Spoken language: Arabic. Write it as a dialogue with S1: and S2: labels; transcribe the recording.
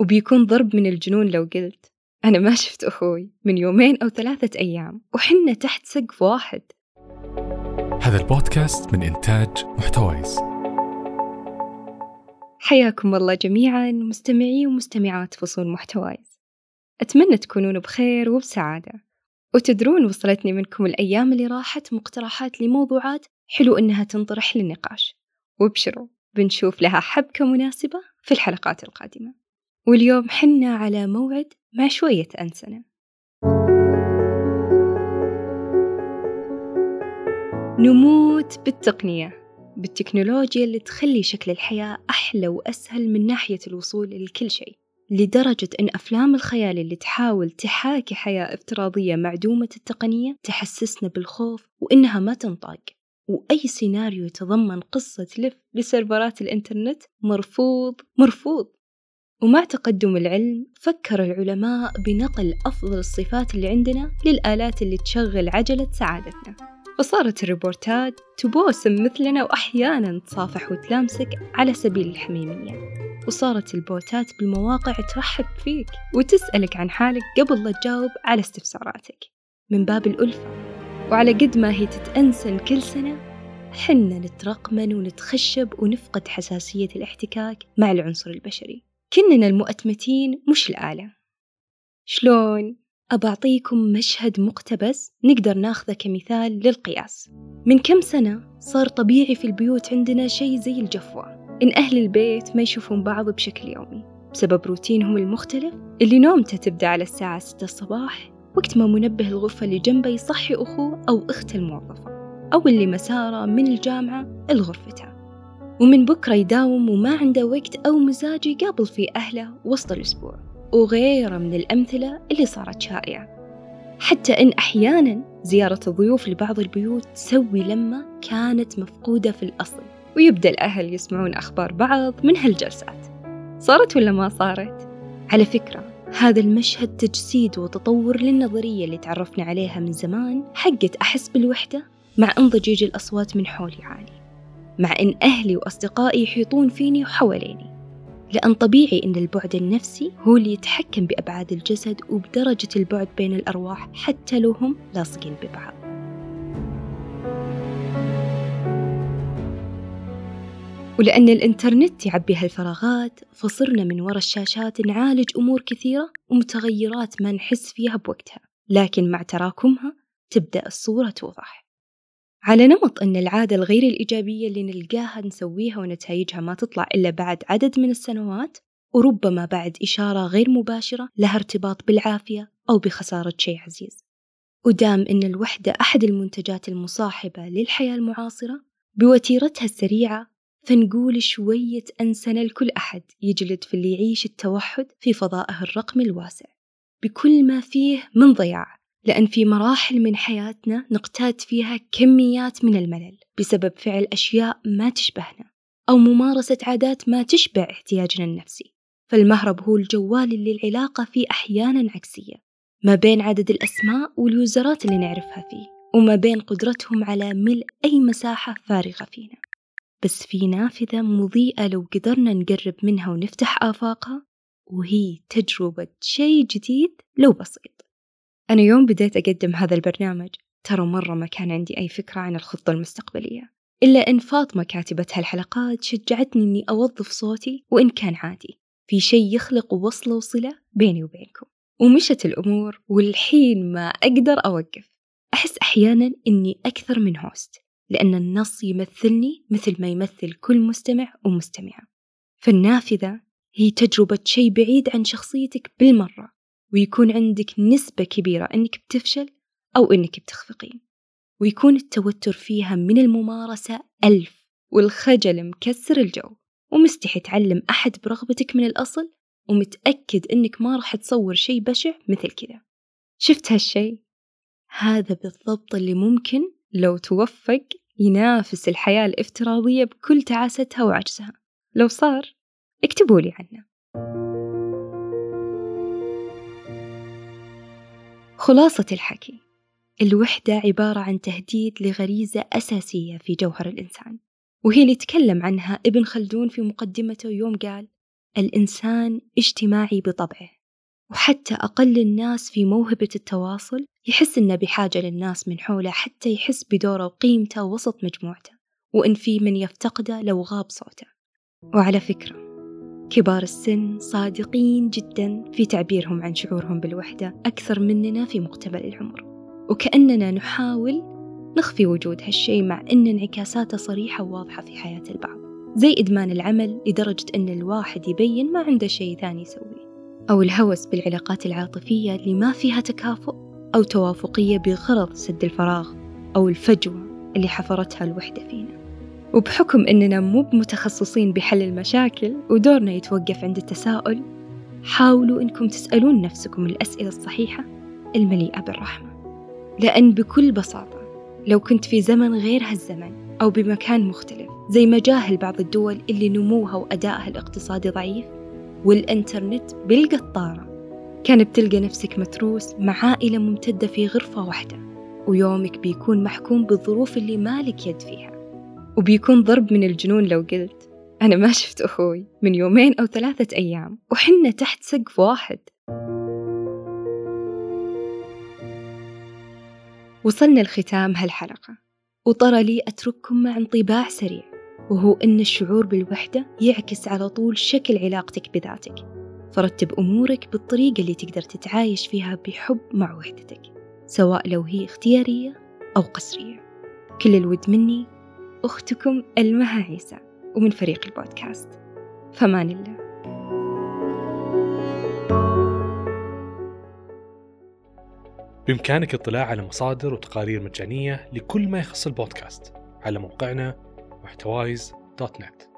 S1: وبيكون ضرب من الجنون لو قلت. أنا ما شفت أخوي من يومين أو ثلاثة أيام وحنا تحت سقف واحد.
S2: هذا البودكاست من إنتاج محتويس.
S1: حياكم الله جميعا مستمعي ومستمعات فصول محتوايز أتمنى تكونون بخير وبسعادة. وتدرون وصلتني منكم الأيام اللي راحت مقترحات لموضوعات حلو إنها تنطرح للنقاش. وابشروا بنشوف لها حبكة مناسبة في الحلقات القادمة. واليوم حنا على موعد مع شوية أنسنة. نموت بالتقنية بالتكنولوجيا اللي تخلي شكل الحياة أحلى وأسهل من ناحية الوصول لكل شيء لدرجة أن أفلام الخيال اللي تحاول تحاكي حياة افتراضية معدومة التقنية تحسسنا بالخوف وإنها ما تنطاق. وأي سيناريو يتضمن قصة لف لسيرفرات الإنترنت مرفوض مرفوض. ومع تقدم العلم فكر العلماء بنقل أفضل الصفات اللي عندنا للآلات اللي تشغل عجلة سعادتنا. فصارت الروبوتات تبوسم مثلنا وأحيانا تصافح وتلامسك على سبيل الحميمية. وصارت البوتات بالمواقع ترحب فيك وتسألك عن حالك قبل لا تجاوب على استفساراتك. من باب الألفة وعلى قد ما هي تتأنسن كل سنة حنا نترقمن ونتخشب ونفقد حساسية الاحتكاك مع العنصر البشري. كننا المؤتمتين مش الآلة. شلون؟ أبعطيكم مشهد مقتبس نقدر ناخذه كمثال للقياس. من كم سنة صار طبيعي في البيوت عندنا شيء زي الجفوة. إن أهل البيت ما يشوفون بعض بشكل يومي. بسبب روتينهم المختلف اللي نومته تبدأ على الساعة 6 الصباح وقت ما منبه الغرفة اللي جنبه يصحي أخوه أو أخته الموظفة أو اللي مساره من الجامعة لغرفته. ومن بكرة يداوم وما عنده وقت أو مزاج يقابل فيه أهله وسط الأسبوع. وغيره من الأمثلة اللي صارت شائعة. حتى إن أحيانا زيارة الضيوف لبعض البيوت تسوي لمة كانت مفقودة في الأصل ويبدأ الأهل يسمعون أخبار بعض من هالجلسات. صارت ولا ما صارت؟ على فكرة هذا المشهد تجسيد وتطور للنظرية اللي تعرفنا عليها من زمان حقت أحس بالوحدة مع أن ضجيج الأصوات من حولي عالي. مع أن أهلي وأصدقائي يحيطون فيني وحواليني. لأن طبيعي أن البعد النفسي هو اللي يتحكم بأبعاد الجسد وبدرجة البعد بين الأرواح حتى لو هم لاصقين ببعض. ولأن الإنترنت يعبي هالفراغات فصرنا من وراء الشاشات نعالج أمور كثيرة ومتغيرات ما نحس فيها بوقتها. لكن مع تراكمها تبدأ الصورة توضح. على نمط أن العادة الغير الإيجابية اللي نلقاها نسويها ونتائجها ما تطلع إلا بعد عدد من السنوات وربما بعد إشارة غير مباشرة لها ارتباط بالعافية أو بخسارة شيء عزيز. ودام أن الوحدة أحد المنتجات المصاحبة للحياة المعاصرة بوتيرتها السريعة فنقول شوية أنسنة لكل أحد يجلد في اللي يعيش التوحد في فضائه الرقمي الواسع. بكل ما فيه من ضياع. لأن في مراحل من حياتنا نقتات فيها كميات من الملل بسبب فعل أشياء ما تشبهنا أو ممارسة عادات ما تشبع احتياجنا النفسي. فالمهرب هو الجوال اللي العلاقة فيه أحيانا عكسية ما بين عدد الأسماء واليوزرات اللي نعرفها فيه وما بين قدرتهم على ملء أي مساحة فارغة فينا. بس في نافذة مضيئة لو قدرنا نقرب منها ونفتح آفاقها وهي تجربة شيء جديد لو بسيط. أنا يوم بديت أقدم هذا البرنامج ترى مرة ما كان عندي أي فكرة عن الخطة المستقبلية إلا أن فاطمة كاتبة هالحلقات شجعتني أني أوظف صوتي وإن كان عادي في شيء يخلق وصلة وصلة بيني وبينكم ومشت الأمور والحين ما أقدر أوقف. أحس أحيانا أني أكثر من هوست لأن النص يمثلني مثل ما يمثل كل مستمع ومستمعة. فالنافذة هي تجربة شيء بعيد عن شخصيتك بالمرة. ويكون عندك نسبة كبيرة أنك بتفشل أو أنك بتخفقين ويكون التوتر فيها من الممارسة ألف والخجل مكسر الجو ومستحي تعلم أحد برغبتك من الأصل ومتأكد أنك ما راح تصور شيء بشع مثل كذا. شفت هالشيء؟ هذا بالضبط اللي ممكن لو توفق ينافس الحياة الافتراضية بكل تعاستها وعجزها. لو صار اكتبوا لي عنه. خلاصة الحكي. الوحدة عبارة عن تهديد لغريزة أساسية في جوهر الإنسان وهي اللي تكلم عنها ابن خلدون في مقدمته يوم قال الإنسان اجتماعي بطبعه وحتى أقل الناس في موهبة التواصل يحس إنه بحاجة للناس من حوله حتى يحس بدوره وقيمته وسط مجموعته وإن في من يفتقده لو غاب صوته. وعلى فكرة كبار السن صادقين جدا في تعبيرهم عن شعورهم بالوحدة أكثر مننا في مقتبل العمر. وكأننا نحاول نخفي وجود هالشيء مع أن انعكاساته صريحة وواضحة في حياة البعض. زي إدمان العمل لدرجة أن الواحد يبين ما عنده شيء ثاني يسويه. أو الهوس بالعلاقات العاطفية اللي ما فيها تكافؤ أو توافقية بغرض سد الفراغ أو الفجوة اللي حفرتها الوحدة فينا. وبحكم أننا مو بمتخصصين بحل المشاكل ودورنا يتوقف عند التساؤل حاولوا أنكم تسألون نفسكم الأسئلة الصحيحة المليئة بالرحمة. لأن بكل بساطة لو كنت في زمن غير هالزمن أو بمكان مختلف زي مجاهل بعض الدول اللي نموها وأدائها الاقتصادي ضعيف والإنترنت بالقطارة كان بتلقى نفسك متروس مع عائلة ممتدة في غرفة واحدة ويومك بيكون محكوم بالظروف اللي مالك يد فيها. وبيكون ضرب من الجنون لو قلت. أنا ما شفت أخوي من يومين أو ثلاثة أيام وحنا تحت سقف واحد. وصلنا لختام هالحلقة وطرى لي أترككم مع انطباع سريع وهو أن الشعور بالوحدة يعكس على طول شكل علاقتك بذاتك. فرتب أمورك بالطريقة اللي تقدر تتعايش فيها بحب مع وحدتك سواء لو هي اختيارية أو قسرية. كل الود مني أختكم المها عيسى ومن فريق البودكاست. فمان الله.
S2: بإمكانك الاطلاع على مصادر وتقارير مجانية لكل ما يخص البودكاست على موقعنا محتوايز دوت نت.